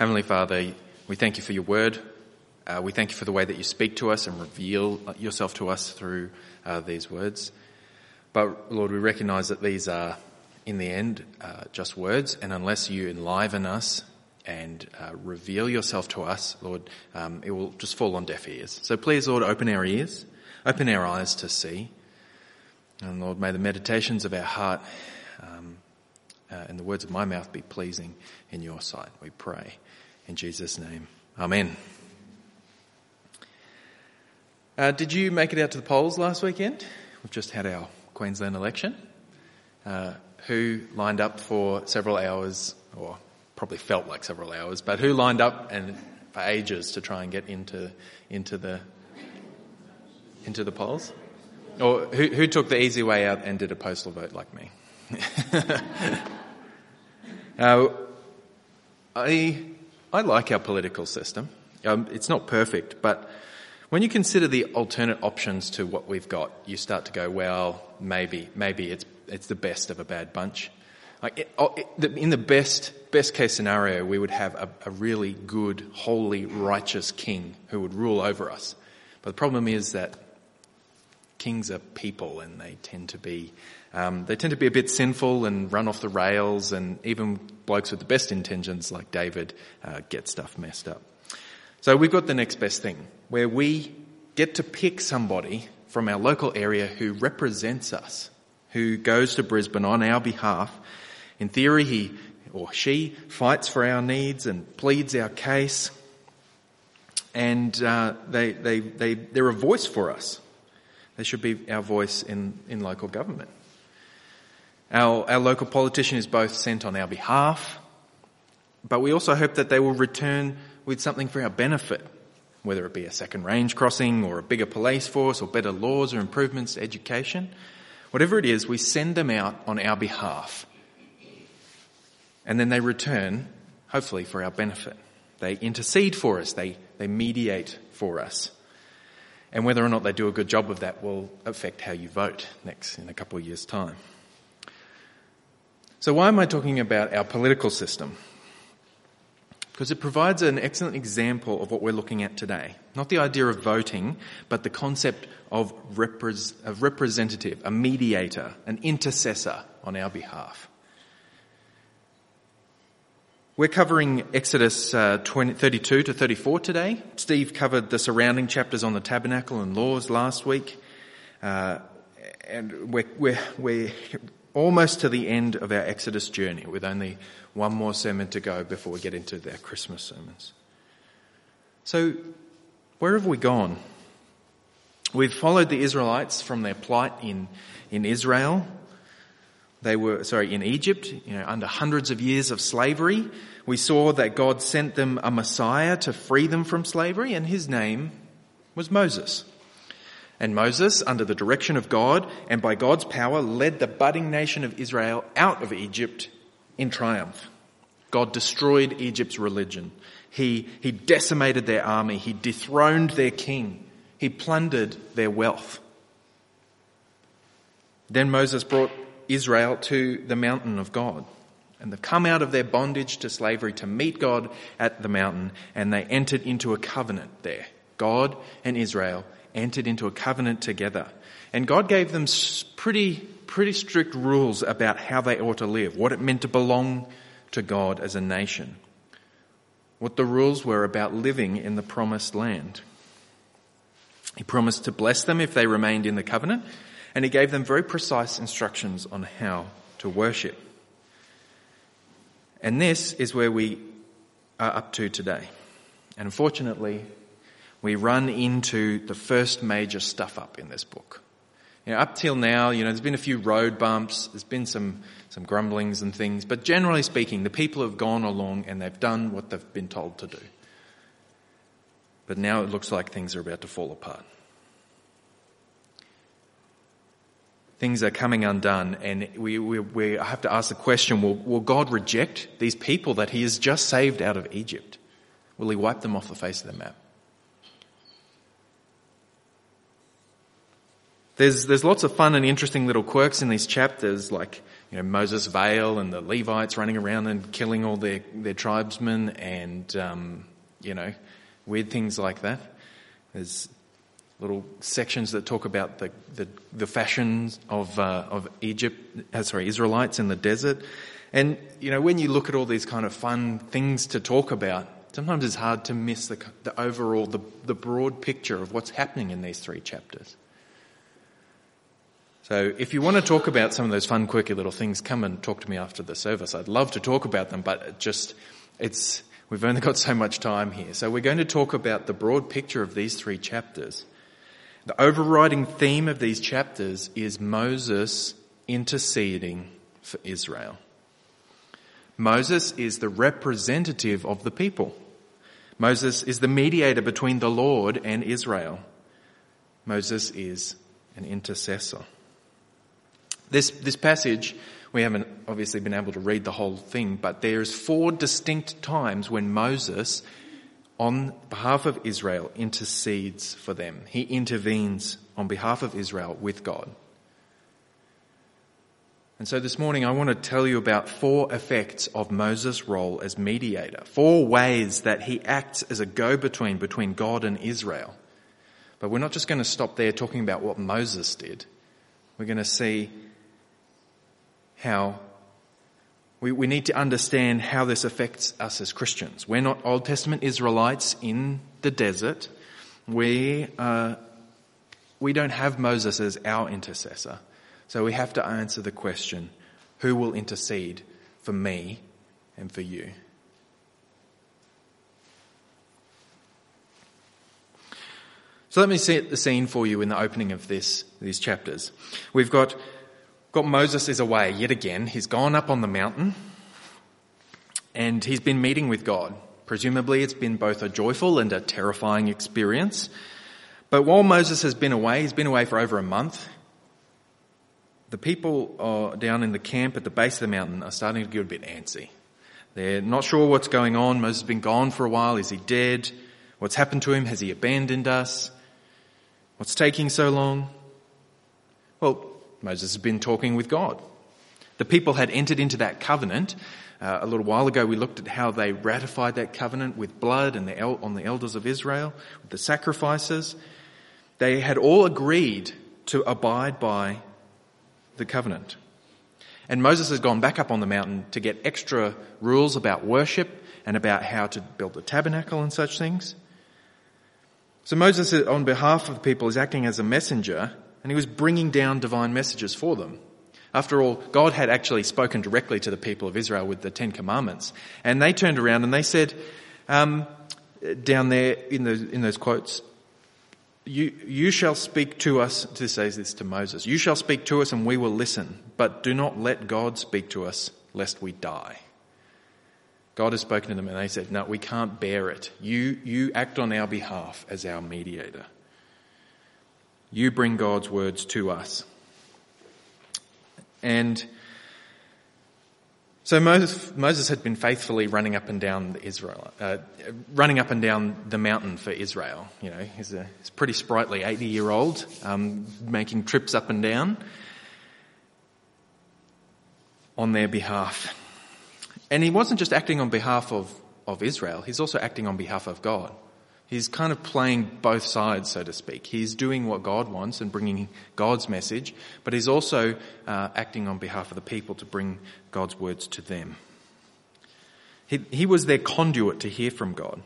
Heavenly Father, we thank you for your word. Uh, we thank you for the way that you speak to us and reveal yourself to us through uh, these words. But Lord, we recognize that these are, in the end, uh, just words, and unless you enliven us and uh, reveal yourself to us, Lord, um, it will just fall on deaf ears. So please, Lord, open our ears, open our eyes to see. And Lord, may the meditations of our heart um, uh, and the words of my mouth be pleasing in your sight, we pray. In Jesus' name, Amen. Uh, did you make it out to the polls last weekend? We've just had our Queensland election. Uh, who lined up for several hours, or probably felt like several hours, but who lined up and for ages to try and get into into the into the polls? Or who, who took the easy way out and did a postal vote like me? uh, I I like our political system. Um, it's not perfect, but when you consider the alternate options to what we've got, you start to go, well, maybe, maybe it's it's the best of a bad bunch. Like it, oh, it, in the best best case scenario, we would have a, a really good, holy, righteous king who would rule over us. But the problem is that kings are people, and they tend to be um, they tend to be a bit sinful and run off the rails, and even blokes with the best intentions, like David, uh, get stuff messed up. So we've got the next best thing, where we get to pick somebody from our local area who represents us, who goes to Brisbane on our behalf. In theory, he or she fights for our needs and pleads our case, and uh, they, they, they, they're a voice for us. They should be our voice in, in local government. Our, our local politician is both sent on our behalf, but we also hope that they will return with something for our benefit, whether it be a second range crossing or a bigger police force or better laws or improvements to education. Whatever it is, we send them out on our behalf. And then they return, hopefully for our benefit. They intercede for us. They, they mediate for us. And whether or not they do a good job of that will affect how you vote next in a couple of years' time. So why am I talking about our political system? Because it provides an excellent example of what we're looking at today. Not the idea of voting, but the concept of, of representative, a mediator, an intercessor on our behalf. We're covering Exodus uh, 20, 32 to 34 today. Steve covered the surrounding chapters on the tabernacle and laws last week. Uh, and we're, we're, we're almost to the end of our Exodus journey with only one more sermon to go before we get into our Christmas sermons. So, where have we gone? We've followed the Israelites from their plight in, in Israel. They were, sorry, in Egypt, you know, under hundreds of years of slavery. We saw that God sent them a Messiah to free them from slavery and his name was Moses. And Moses, under the direction of God and by God's power, led the budding nation of Israel out of Egypt in triumph. God destroyed Egypt's religion. He, he decimated their army. He dethroned their king. He plundered their wealth. Then Moses brought Israel to the mountain of God. And they've come out of their bondage to slavery to meet God at the mountain, and they entered into a covenant there. God and Israel entered into a covenant together. And God gave them pretty, pretty strict rules about how they ought to live, what it meant to belong to God as a nation, what the rules were about living in the promised land. He promised to bless them if they remained in the covenant, and he gave them very precise instructions on how to worship. And this is where we are up to today. And unfortunately, we run into the first major stuff up in this book. You know, up till now, you know, there's been a few road bumps, there's been some, some grumblings and things, but generally speaking, the people have gone along and they've done what they've been told to do. But now it looks like things are about to fall apart. Things are coming undone, and we, we, we have to ask the question will, will God reject these people that He has just saved out of Egypt? Will He wipe them off the face of the map? There's, there's lots of fun and interesting little quirks in these chapters, like, you know, Moses' veil and the Levites running around and killing all their, their tribesmen and, um, you know, weird things like that. There's little sections that talk about the, the, the fashions of, uh, of Egypt, uh, sorry, Israelites in the desert. And, you know, when you look at all these kind of fun things to talk about, sometimes it's hard to miss the, the overall, the, the broad picture of what's happening in these three chapters. So if you want to talk about some of those fun, quirky little things, come and talk to me after the service. I'd love to talk about them, but it just, it's, we've only got so much time here. So we're going to talk about the broad picture of these three chapters. The overriding theme of these chapters is Moses interceding for Israel. Moses is the representative of the people. Moses is the mediator between the Lord and Israel. Moses is an intercessor. This, this passage, we haven't obviously been able to read the whole thing, but there's four distinct times when Moses on behalf of Israel intercedes for them. He intervenes on behalf of Israel with God. And so this morning I want to tell you about four effects of Moses' role as mediator. Four ways that he acts as a go-between between God and Israel. But we're not just going to stop there talking about what Moses did. We're going to see how we, we need to understand how this affects us as Christians. We're not Old Testament Israelites in the desert. We, uh, we don't have Moses as our intercessor. So we have to answer the question, who will intercede for me and for you? So let me set the scene for you in the opening of this, these chapters. We've got got Moses is away yet again. He's gone up on the mountain and he's been meeting with God. Presumably it's been both a joyful and a terrifying experience. But while Moses has been away, he's been away for over a month, the people uh, down in the camp at the base of the mountain are starting to get a bit antsy. They're not sure what's going on. Moses has been gone for a while. Is he dead? What's happened to him? Has he abandoned us? What's taking so long? Well, Moses has been talking with God. The people had entered into that covenant. Uh, a little while ago, we looked at how they ratified that covenant with blood and the el- on the elders of Israel, with the sacrifices. They had all agreed to abide by the covenant. And Moses has gone back up on the mountain to get extra rules about worship and about how to build the tabernacle and such things. So Moses, on behalf of the people, is acting as a messenger and he was bringing down divine messages for them. After all, God had actually spoken directly to the people of Israel with the Ten Commandments. And they turned around and they said, um, down there in, the, in those quotes, you, you shall speak to us, this says this to Moses, you shall speak to us and we will listen, but do not let God speak to us lest we die. God has spoken to them and they said, no, we can't bear it. You, you act on our behalf as our mediator. You bring God's words to us. And so Moses, Moses, had been faithfully running up and down Israel, uh, running up and down the mountain for Israel. You know, he's a, he's pretty sprightly 80 year old, um, making trips up and down on their behalf. And he wasn't just acting on behalf of, of Israel, he's also acting on behalf of God. He's kind of playing both sides, so to speak. He's doing what God wants and bringing God's message, but he's also uh, acting on behalf of the people to bring God's words to them. He, he was their conduit to hear from God.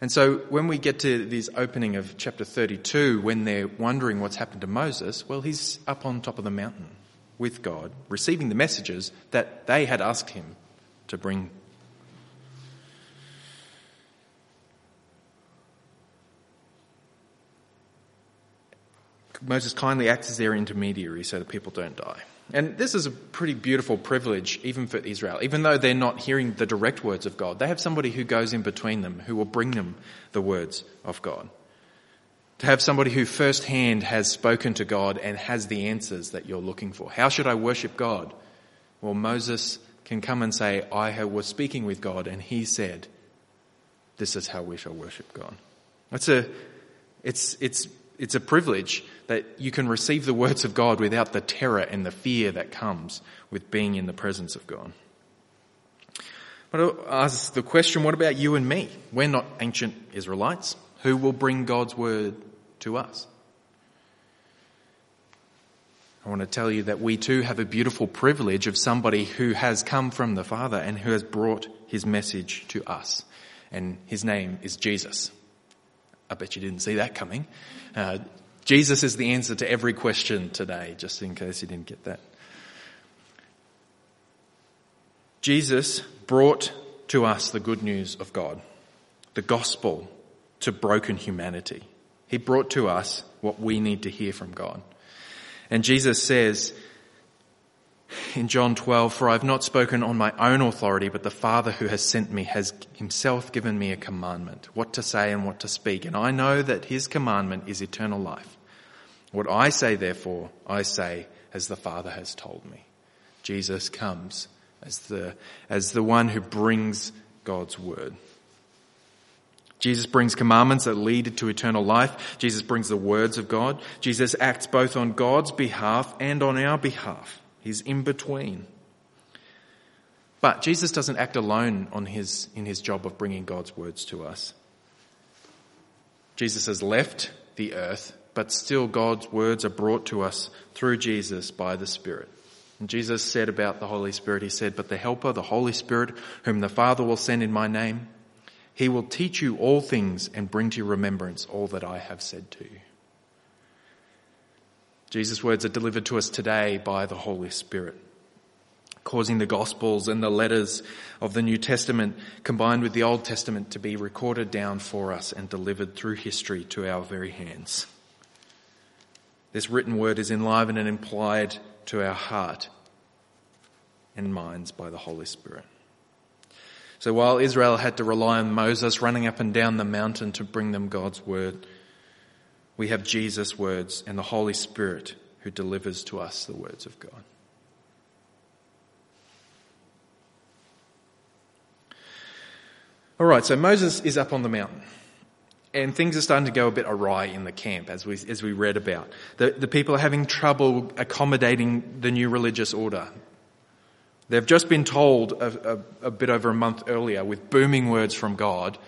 And so when we get to this opening of chapter 32, when they're wondering what's happened to Moses, well, he's up on top of the mountain with God, receiving the messages that they had asked him to bring Moses kindly acts as their intermediary so that people don't die. And this is a pretty beautiful privilege even for Israel. Even though they're not hearing the direct words of God, they have somebody who goes in between them, who will bring them the words of God. To have somebody who firsthand has spoken to God and has the answers that you're looking for. How should I worship God? Well, Moses can come and say, I was speaking with God and he said, this is how we shall worship God. It's a, it's, it's it's a privilege that you can receive the words of God without the terror and the fear that comes with being in the presence of God. But I ask the question, what about you and me? We're not ancient Israelites. Who will bring God's word to us? I want to tell you that we too have a beautiful privilege of somebody who has come from the Father and who has brought his message to us. And his name is Jesus. I bet you didn't see that coming. Uh, Jesus is the answer to every question today, just in case you didn't get that. Jesus brought to us the good news of God, the gospel to broken humanity. He brought to us what we need to hear from God. And Jesus says in John 12, for I've not spoken on my own authority, but the Father who has sent me has himself given me a commandment, what to say and what to speak. And I know that his commandment is eternal life. What I say, therefore, I say as the Father has told me. Jesus comes as the, as the one who brings God's word. Jesus brings commandments that lead to eternal life. Jesus brings the words of God. Jesus acts both on God's behalf and on our behalf. He's in between. But Jesus doesn't act alone on his, in his job of bringing God's words to us. Jesus has left the earth, but still God's words are brought to us through Jesus by the Spirit. And Jesus said about the Holy Spirit, He said, But the Helper, the Holy Spirit, whom the Father will send in my name, He will teach you all things and bring to your remembrance all that I have said to you. Jesus' words are delivered to us today by the Holy Spirit, causing the Gospels and the letters of the New Testament combined with the Old Testament to be recorded down for us and delivered through history to our very hands. This written word is enlivened and implied to our heart and minds by the Holy Spirit. So while Israel had to rely on Moses running up and down the mountain to bring them God's word, we have Jesus' words and the Holy Spirit who delivers to us the words of God. All right, so Moses is up on the mountain. And things are starting to go a bit awry in the camp, as we, as we read about. The, the people are having trouble accommodating the new religious order. They've just been told a, a, a bit over a month earlier with booming words from God,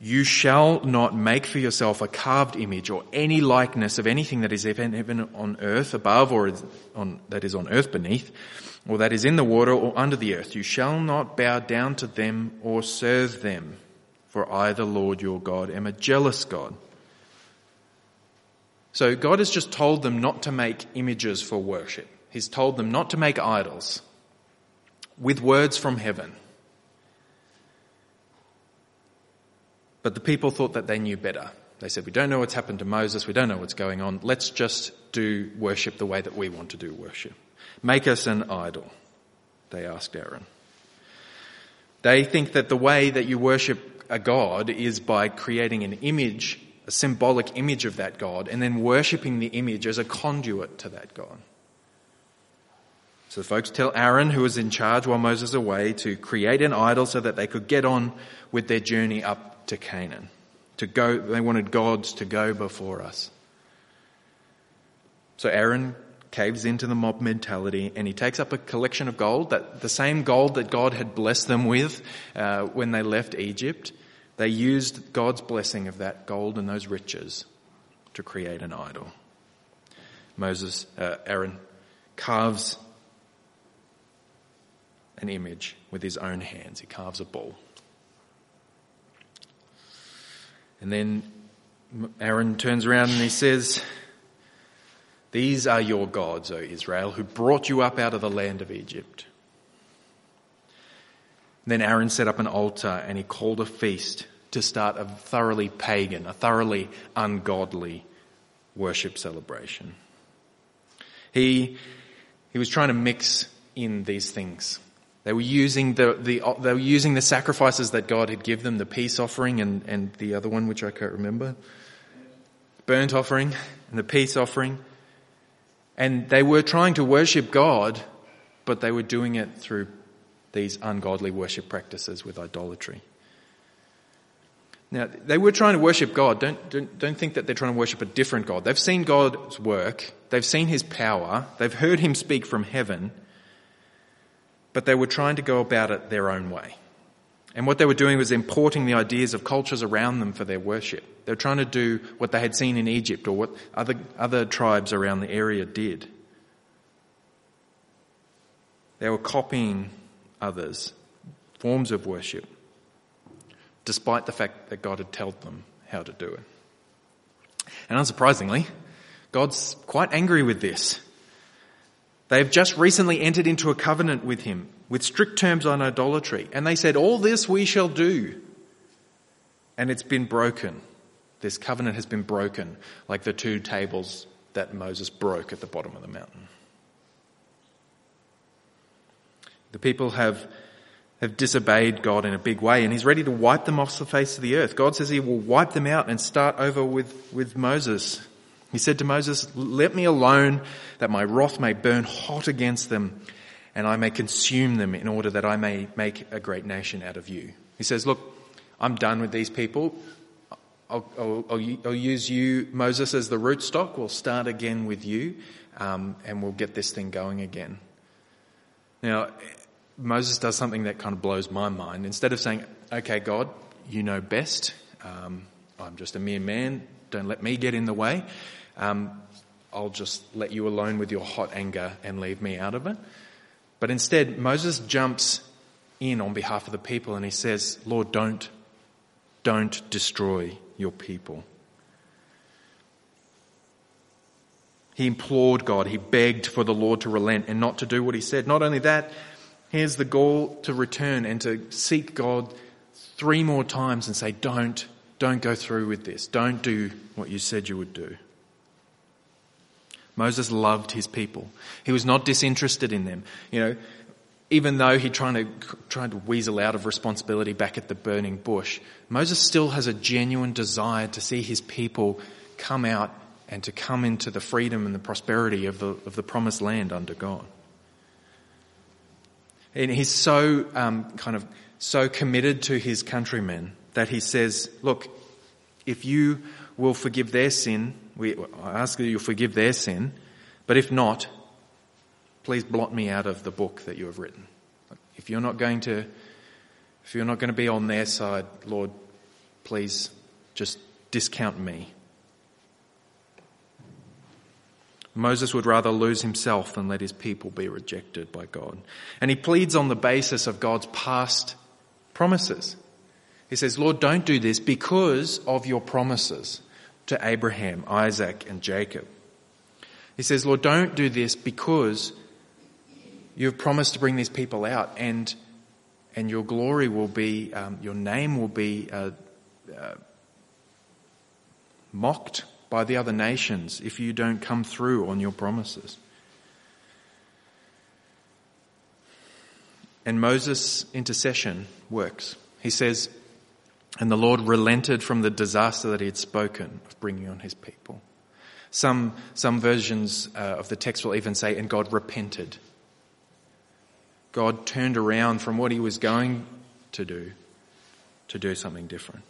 you shall not make for yourself a carved image or any likeness of anything that is even on earth above or on, that is on earth beneath or that is in the water or under the earth. You shall not bow down to them or serve them. For I, the Lord your God, am a jealous God. So God has just told them not to make images for worship. He's told them not to make idols with words from heaven. But the people thought that they knew better. They said, we don't know what's happened to Moses. We don't know what's going on. Let's just do worship the way that we want to do worship. Make us an idol, they asked Aaron. They think that the way that you worship a God is by creating an image, a symbolic image of that God, and then worshipping the image as a conduit to that God. So the folks tell Aaron, who was in charge while Moses was away, to create an idol so that they could get on with their journey up to Canaan. To go, they wanted gods to go before us. So Aaron caves into the mob mentality and he takes up a collection of gold, that the same gold that God had blessed them with uh, when they left Egypt. They used God's blessing of that gold and those riches to create an idol. Moses, uh, Aaron, carves an image with his own hands. He carves a bull. And then Aaron turns around and he says, these are your gods, O Israel, who brought you up out of the land of Egypt. Then Aaron set up an altar and he called a feast to start a thoroughly pagan, a thoroughly ungodly worship celebration. He, he was trying to mix in these things. They were using the, the, they were using the sacrifices that God had given them, the peace offering and, and the other one, which I can't remember. Burnt offering and the peace offering. And they were trying to worship God, but they were doing it through these ungodly worship practices with idolatry. Now, they were trying to worship God. Don't, don't, don't think that they're trying to worship a different God. They've seen God's work. They've seen his power. They've heard him speak from heaven. But they were trying to go about it their own way. And what they were doing was importing the ideas of cultures around them for their worship. They were trying to do what they had seen in Egypt or what other, other tribes around the area did. They were copying others, forms of worship despite the fact that God had told them how to do it. And unsurprisingly, God's quite angry with this. They have just recently entered into a covenant with him with strict terms on idolatry. And they said, all this we shall do. And it's been broken. This covenant has been broken like the two tables that Moses broke at the bottom of the mountain. The people have have disobeyed God in a big way and he's ready to wipe them off the face of the earth. God says he will wipe them out and start over with, with Moses. He said to Moses, let me alone that my wrath may burn hot against them and I may consume them in order that I may make a great nation out of you. He says, look, I'm done with these people. I'll, I'll, I'll, use you, Moses, as the rootstock. We'll start again with you, um, and we'll get this thing going again. Now, Moses does something that kind of blows my mind. Instead of saying, okay, God, you know best. Um, I'm just a mere man. Don't let me get in the way. Um, I'll just let you alone with your hot anger and leave me out of it. But instead, Moses jumps in on behalf of the people and he says, Lord, don't, don't destroy your people. He implored God, he begged for the Lord to relent and not to do what he said. Not only that, Here's the goal to return and to seek God three more times and say, don't, don't go through with this. Don't do what you said you would do. Moses loved his people. He was not disinterested in them. You know, even though he tried to, tried to weasel out of responsibility back at the burning bush, Moses still has a genuine desire to see his people come out and to come into the freedom and the prosperity of the, of the promised land under God. And he's so um, kind of so committed to his countrymen that he says, "Look, if you will forgive their sin, we, I ask that you'll forgive their sin, but if not, please blot me out of the book that you have written. If you're not going to, if you're not going to be on their side, Lord, please just discount me." Moses would rather lose himself than let his people be rejected by God. And he pleads on the basis of God's past promises. He says, Lord, don't do this because of your promises to Abraham, Isaac, and Jacob. He says, Lord, don't do this because you've promised to bring these people out and, and your glory will be, um, your name will be uh, uh, mocked by the other nations if you don't come through on your promises. And Moses' intercession works. He says, and the Lord relented from the disaster that he had spoken of bringing on his people. Some, some versions uh, of the text will even say, and God repented. God turned around from what he was going to do to do something different.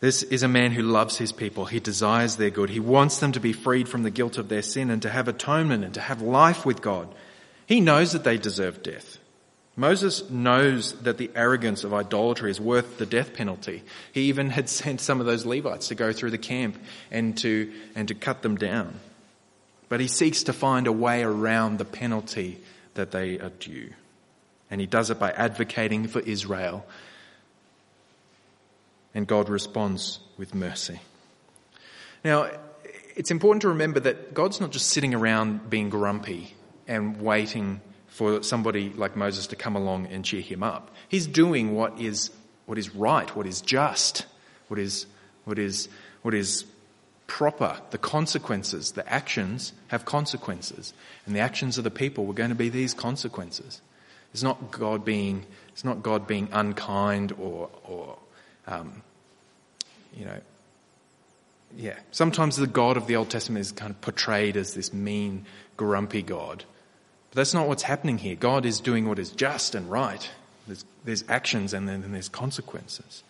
This is a man who loves his people. He desires their good. He wants them to be freed from the guilt of their sin and to have atonement and to have life with God. He knows that they deserve death. Moses knows that the arrogance of idolatry is worth the death penalty. He even had sent some of those Levites to go through the camp and to, and to cut them down. But he seeks to find a way around the penalty that they are due. And he does it by advocating for Israel and God responds with mercy. Now, it's important to remember that God's not just sitting around being grumpy and waiting for somebody like Moses to come along and cheer him up. He's doing what is, what is right, what is just, what is, what is, what is proper. The consequences, the actions have consequences. And the actions of the people were going to be these consequences. It's not God being, it's not God being unkind or, or um, you know, yeah. Sometimes the God of the Old Testament is kind of portrayed as this mean, grumpy God. But that's not what's happening here. God is doing what is just and right. There's, there's actions and then there's consequences.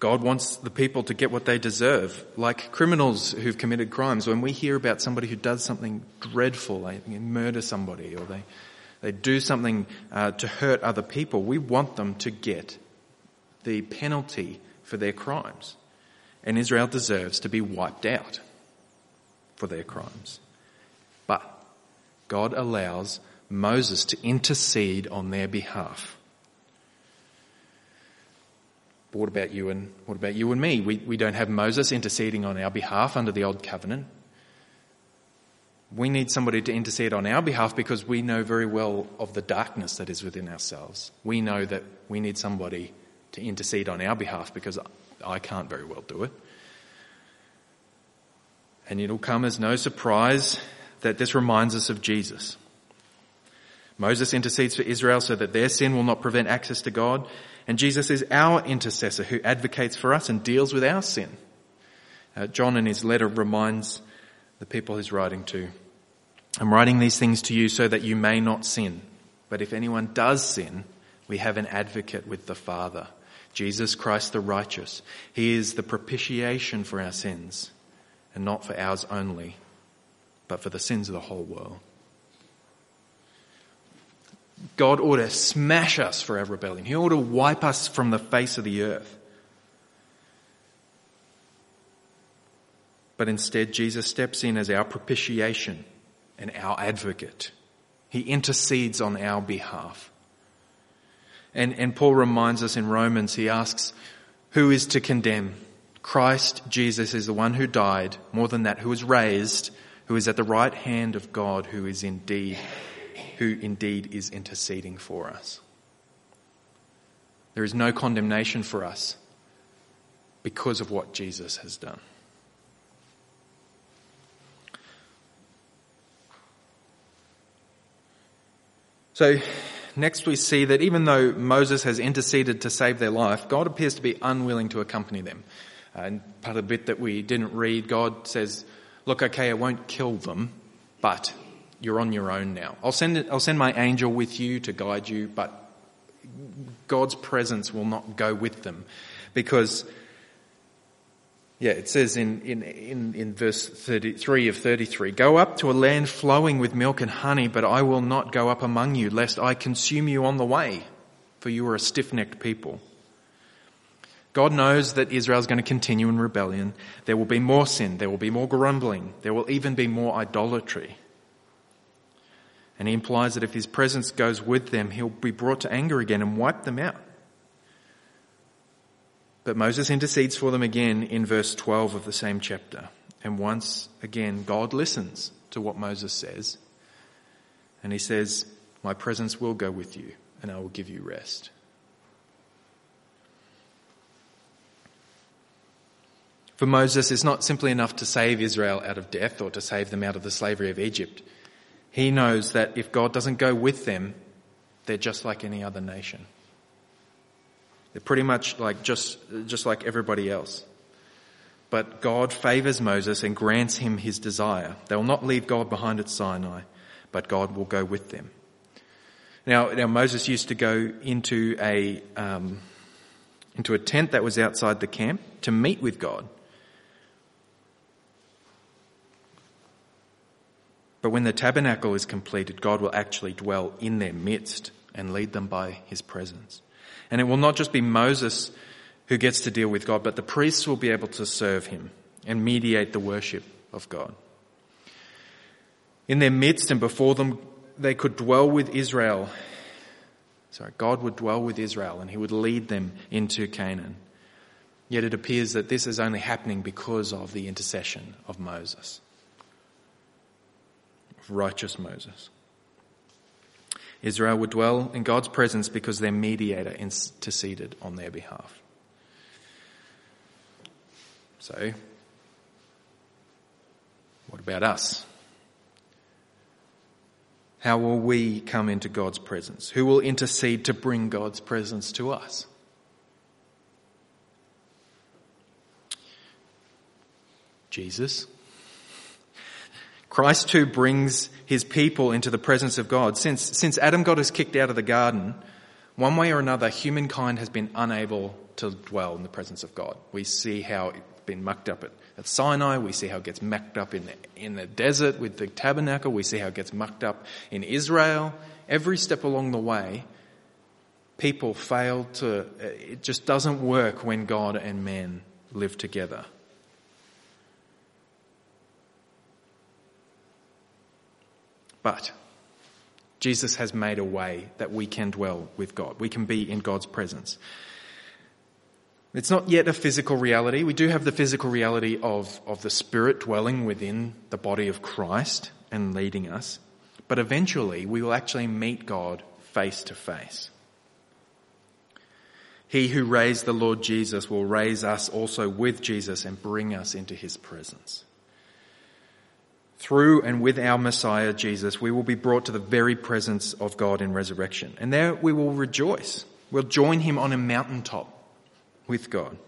God wants the people to get what they deserve, like criminals who've committed crimes. When we hear about somebody who does something dreadful, they murder somebody or they, they do something uh, to hurt other people, we want them to get the penalty for their crimes. And Israel deserves to be wiped out for their crimes. God allows Moses to intercede on their behalf. But what about you and what about you and me? We, we don't have Moses interceding on our behalf under the old covenant. We need somebody to intercede on our behalf because we know very well of the darkness that is within ourselves. We know that we need somebody to intercede on our behalf because I can't very well do it. And it'll come as no surprise that this reminds us of Jesus. Moses intercedes for Israel so that their sin will not prevent access to God. And Jesus is our intercessor who advocates for us and deals with our sin. Uh, John in his letter reminds the people he's writing to, I'm writing these things to you so that you may not sin. But if anyone does sin, we have an advocate with the Father, Jesus Christ the righteous. He is the propitiation for our sins, and not for ours only, but for the sins of the whole world. God ought to smash us for our rebellion. He ought to wipe us from the face of the earth. But instead, Jesus steps in as our propitiation and our advocate. He intercedes on our behalf. And, and Paul reminds us in Romans, he asks, who is to condemn? Christ Jesus is the one who died, more than that, who was raised, who is at the right hand of God, who is indeed who indeed is interceding for us. There is no condemnation for us because of what Jesus has done. So, next we see that even though Moses has interceded to save their life, God appears to be unwilling to accompany them. And part of the bit that we didn't read, God says, Look, okay, I won't kill them, but you're on your own now. I'll send it, I'll send my angel with you to guide you, but God's presence will not go with them because yeah, it says in, in, in, in verse 33 of 33, go up to a land flowing with milk and honey, but I will not go up among you lest I consume you on the way, for you are a stiff-necked people. God knows that Israel is going to continue in rebellion. There will be more sin. There will be more grumbling. There will even be more idolatry. And he implies that if his presence goes with them, he'll be brought to anger again and wipe them out. But Moses intercedes for them again in verse 12 of the same chapter. And once again, God listens to what Moses says. And he says, My presence will go with you and I will give you rest. For Moses, it's not simply enough to save Israel out of death or to save them out of the slavery of Egypt. He knows that if God doesn't go with them, they're just like any other nation. They're pretty much like just, just like everybody else. But God favors Moses and grants him his desire. They will not leave God behind at Sinai, but God will go with them. Now, now Moses used to go into a, um, into a tent that was outside the camp to meet with God. But when the tabernacle is completed, God will actually dwell in their midst and lead them by his presence. And it will not just be Moses who gets to deal with God, but the priests will be able to serve him and mediate the worship of God. In their midst and before them, they could dwell with Israel. Sorry, God would dwell with Israel and he would lead them into Canaan. Yet it appears that this is only happening because of the intercession of Moses righteous Moses. Israel would dwell in God's presence because their mediator interceded on their behalf. So, what about us? How will we come into God's presence? Who will intercede to bring God's presence to us? Jesus. Christ too brings his people into the presence of God. Since, since Adam got us kicked out of the garden, one way or another, humankind has been unable to dwell in the presence of God. We see how it's been mucked up at, at Sinai. We see how it gets mucked up in the, in the desert with the tabernacle. We see how it gets mucked up in Israel. Every step along the way, people fail to, it just doesn't work when God and man live together. But Jesus has made a way that we can dwell with God. We can be in God's presence. It's not yet a physical reality. We do have the physical reality of, of the Spirit dwelling within the body of Christ and leading us. But eventually we will actually meet God face to face. He who raised the Lord Jesus will raise us also with Jesus and bring us into his presence. Through and with our Messiah Jesus, we will be brought to the very presence of God in resurrection. And there we will rejoice. We'll join him on a mountaintop with God.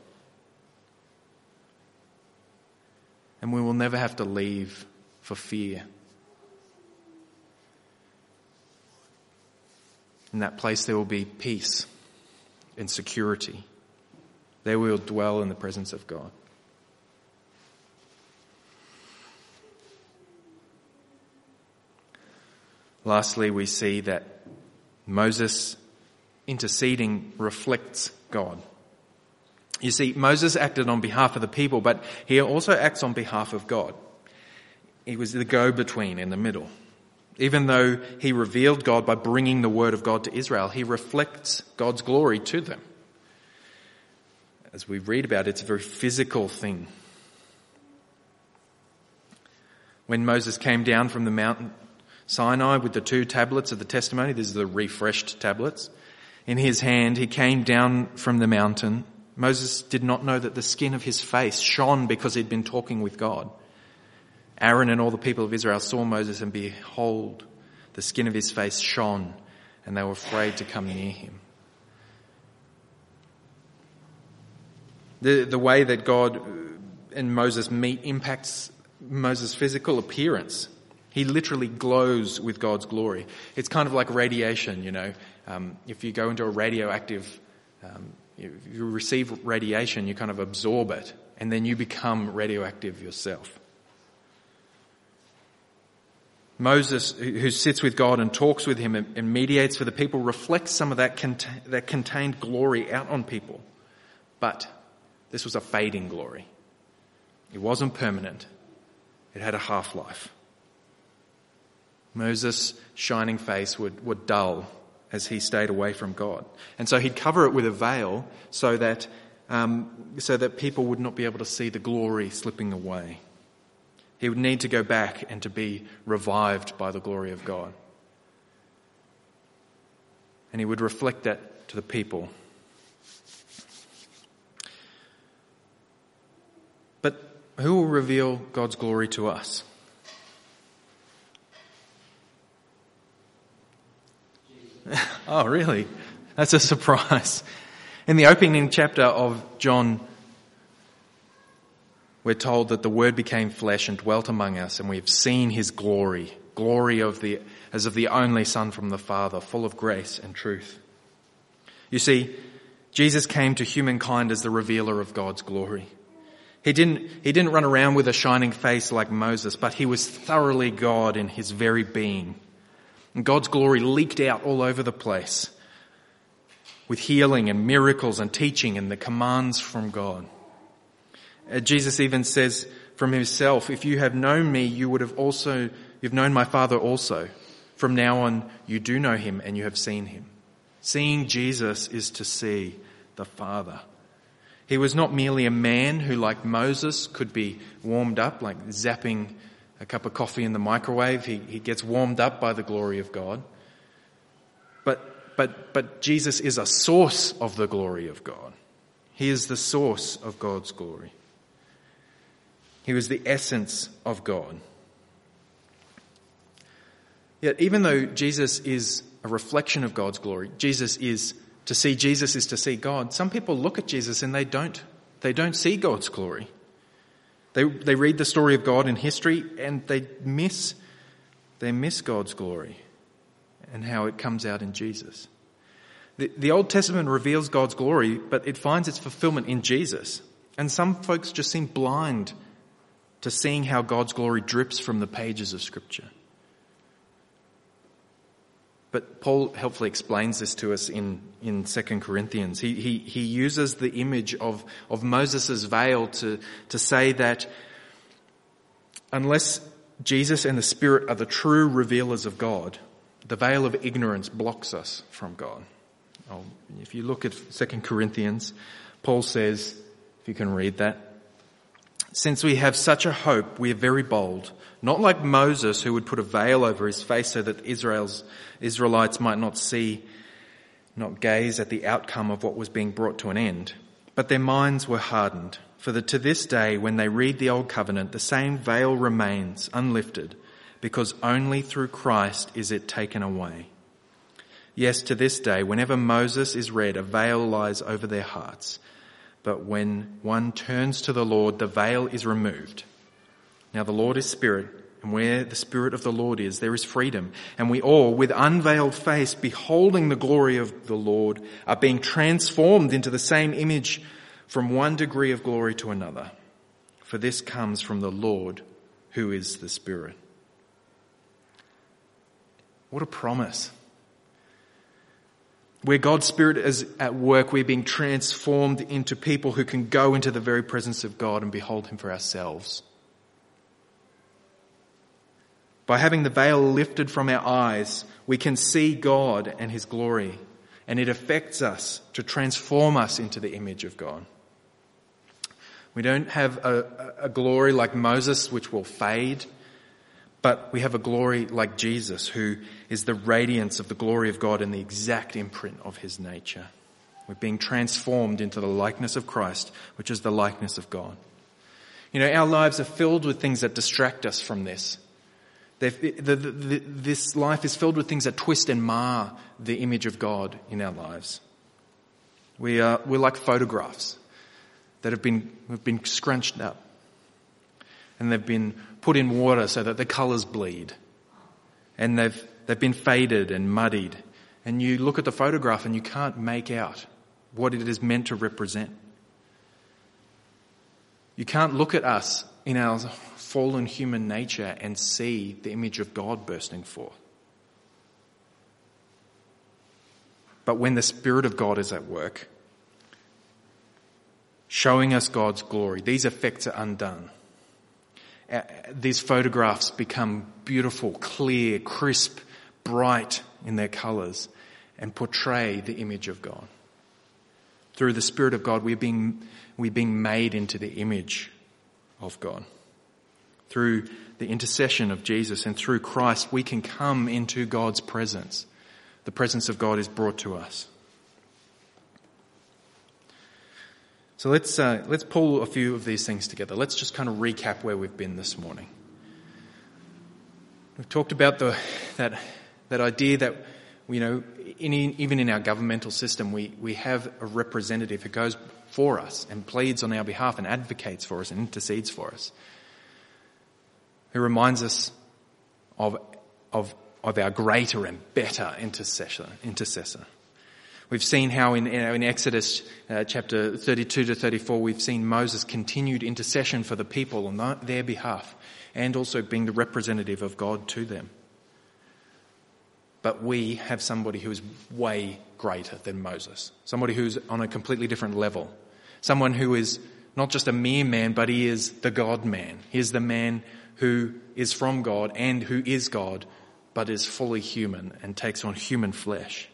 And we will never have to leave for fear. In that place, there will be peace and security. There we will dwell in the presence of God. Lastly, we see that Moses interceding reflects God. You see, Moses acted on behalf of the people, but he also acts on behalf of God. He was the go-between in the middle. Even though he revealed God by bringing the word of God to Israel, he reflects God's glory to them. As we read about it, it's a very physical thing. When Moses came down from the mountain Sinai with the two tablets of the testimony. These are the refreshed tablets. In his hand, he came down from the mountain. Moses did not know that the skin of his face shone because he'd been talking with God. Aaron and all the people of Israel saw Moses and behold, the skin of his face shone and they were afraid to come near him. The, the way that God and Moses meet impacts Moses' physical appearance. He literally glows with God's glory. It's kind of like radiation, you know. Um, if you go into a radioactive, um, you, you receive radiation, you kind of absorb it, and then you become radioactive yourself. Moses, who sits with God and talks with him and mediates for the people, reflects some of that, cont- that contained glory out on people. But this was a fading glory. It wasn't permanent. It had a half-life. Moses' shining face would, would dull as he stayed away from God. And so he'd cover it with a veil so that, um, so that people would not be able to see the glory slipping away. He would need to go back and to be revived by the glory of God. And he would reflect that to the people. But who will reveal God's glory to us? oh, really? That's a surprise. In the opening chapter of John, we're told that the Word became flesh and dwelt among us, and we have seen His glory, glory of the, as of the only Son from the Father, full of grace and truth. You see, Jesus came to humankind as the revealer of God's glory. He didn't, he didn't run around with a shining face like Moses, but he was thoroughly God in his very being. And God's glory leaked out all over the place with healing and miracles and teaching and the commands from God. Uh, Jesus even says from himself, if you have known me, you would have also, you've known my Father also. From now on, you do know him and you have seen him. Seeing Jesus is to see the Father. He was not merely a man who, like Moses, could be warmed up, like zapping a cup of coffee in the microwave. He, he gets warmed up by the glory of God. But, but, but Jesus is a source of the glory of God. He is the source of God's glory. He was the essence of God. Yet even though Jesus is a reflection of God's glory, Jesus is, to see Jesus is to see God, some people look at Jesus and they don't, they don't see God's glory. They, they read the story of God in history and they miss, they miss God's glory and how it comes out in Jesus. The, the Old Testament reveals God's glory, but it finds its fulfillment in Jesus. And some folks just seem blind to seeing how God's glory drips from the pages of Scripture. But Paul helpfully explains this to us in, in 2 Corinthians. He, he, he uses the image of, of Moses' veil to, to say that unless Jesus and the Spirit are the true revealers of God, the veil of ignorance blocks us from God. If you look at 2 Corinthians, Paul says, if you can read that, since we have such a hope, we are very bold, not like Moses who would put a veil over his face so that Israel's, Israelites might not see, not gaze at the outcome of what was being brought to an end. But their minds were hardened, for that to this day, when they read the Old Covenant, the same veil remains unlifted, because only through Christ is it taken away. Yes, to this day, whenever Moses is read, a veil lies over their hearts. But when one turns to the Lord, the veil is removed. Now the Lord is spirit, and where the spirit of the Lord is, there is freedom. And we all, with unveiled face, beholding the glory of the Lord, are being transformed into the same image from one degree of glory to another. For this comes from the Lord, who is the Spirit. What a promise. Where God's Spirit is at work, we're being transformed into people who can go into the very presence of God and behold Him for ourselves. By having the veil lifted from our eyes, we can see God and His glory, and it affects us to transform us into the image of God. We don't have a, a glory like Moses, which will fade but we have a glory like Jesus, who is the radiance of the glory of God and the exact imprint of his nature. We're being transformed into the likeness of Christ, which is the likeness of God. You know, our lives are filled with things that distract us from this. The, the, the, this life is filled with things that twist and mar the image of God in our lives. We are, we're like photographs that have been, have been scrunched up and they've been put in water so that the colours bleed. And they've, they've been faded and muddied. And you look at the photograph and you can't make out what it is meant to represent. You can't look at us in our fallen human nature and see the image of God bursting forth. But when the Spirit of God is at work, showing us God's glory, these effects are undone. Uh, these photographs become beautiful, clear, crisp, bright in their colours and portray the image of God. Through the Spirit of God, we're being, we're being made into the image of God. Through the intercession of Jesus and through Christ, we can come into God's presence. The presence of God is brought to us. So let's, uh, let's pull a few of these things together. Let's just kind of recap where we've been this morning. We've talked about the, that, that idea that, you know, in, even in our governmental system, we, we have a representative who goes for us and pleads on our behalf and advocates for us and intercedes for us. Who reminds us of, of, of our greater and better intercessor, intercessor. We've seen how in, in Exodus uh, chapter 32 to 34, we've seen Moses' continued intercession for the people on their behalf and also being the representative of God to them. But we have somebody who is way greater than Moses, somebody who's on a completely different level, someone who is not just a mere man, but he is the God man. He is the man who is from God and who is God, but is fully human and takes on human flesh.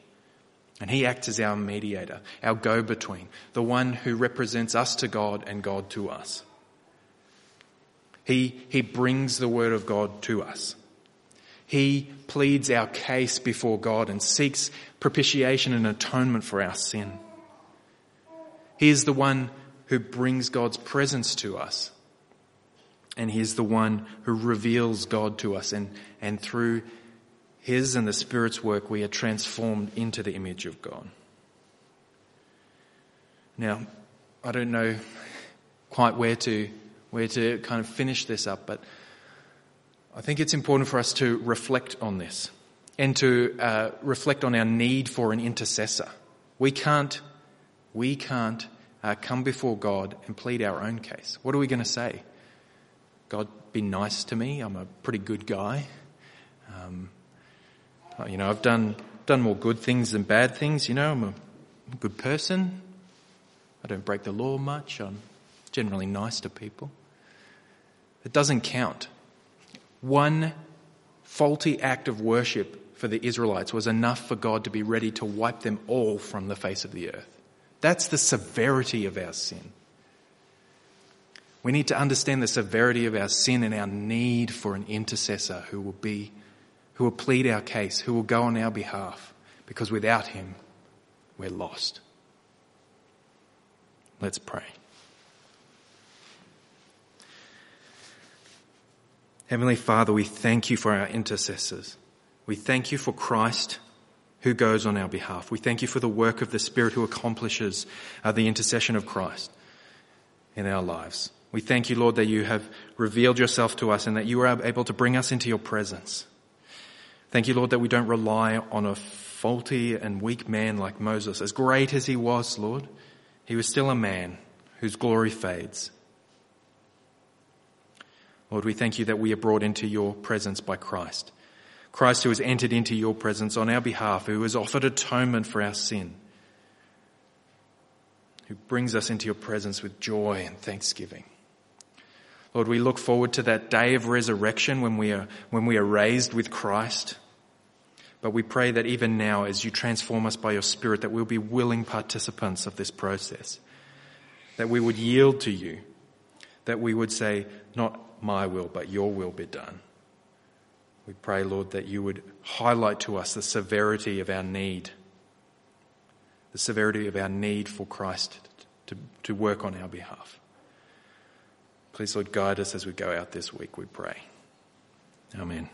And he acts as our mediator, our go between, the one who represents us to God and God to us. He, he brings the word of God to us. He pleads our case before God and seeks propitiation and atonement for our sin. He is the one who brings God's presence to us. And he is the one who reveals God to us and, and through his and the Spirit's work, we are transformed into the image of God. Now, I don't know quite where to, We're to kind of finish this up, but I think it's important for us to reflect on this and to uh, reflect on our need for an intercessor. We can't, we can't uh, come before God and plead our own case. What are we going to say? God, be nice to me. I'm a pretty good guy. Um, Uh, you know, I've done done more good things than bad things. You know, I'm a good person. I don't break the law much. I'm generally nice to people. It doesn't count. One faulty act of worship for the Israelites was enough for God to be ready to wipe them all from the face of the earth. That's the severity of our sin. We need to understand the severity of our sin and our need for an intercessor who will be, who will plead our case, who will go on our behalf, because without him, we're lost. Let's pray. Heavenly Father, we thank you for our intercessors. We thank you for Christ who goes on our behalf. We thank you for the work of the Spirit who accomplishes uh, the intercession of Christ in our lives. We thank you, Lord, that you have revealed yourself to us and that you are able to bring us into your presence. Thank you, Lord, that we don't rely on a faulty and weak man like Moses. As great as he was, Lord, he was still a man whose glory fades. Lord, we thank you that we are brought into your presence by Christ. Christ who has entered into your presence on our behalf, who has offered atonement for our sin, who brings us into your presence with joy and thanksgiving. Lord, we look forward to that day of resurrection when we are, when we are raised with Christ. But we pray that even now, as you transform us by your Spirit, that we'll be willing participants of this process. That we would yield to you. That we would say, not my will, but your will be done. We pray, Lord, that you would highlight to us the severity of our need, the severity of our need for Christ to, to work on our behalf. Please, Lord, guide us as we go out this week, we pray. Amen.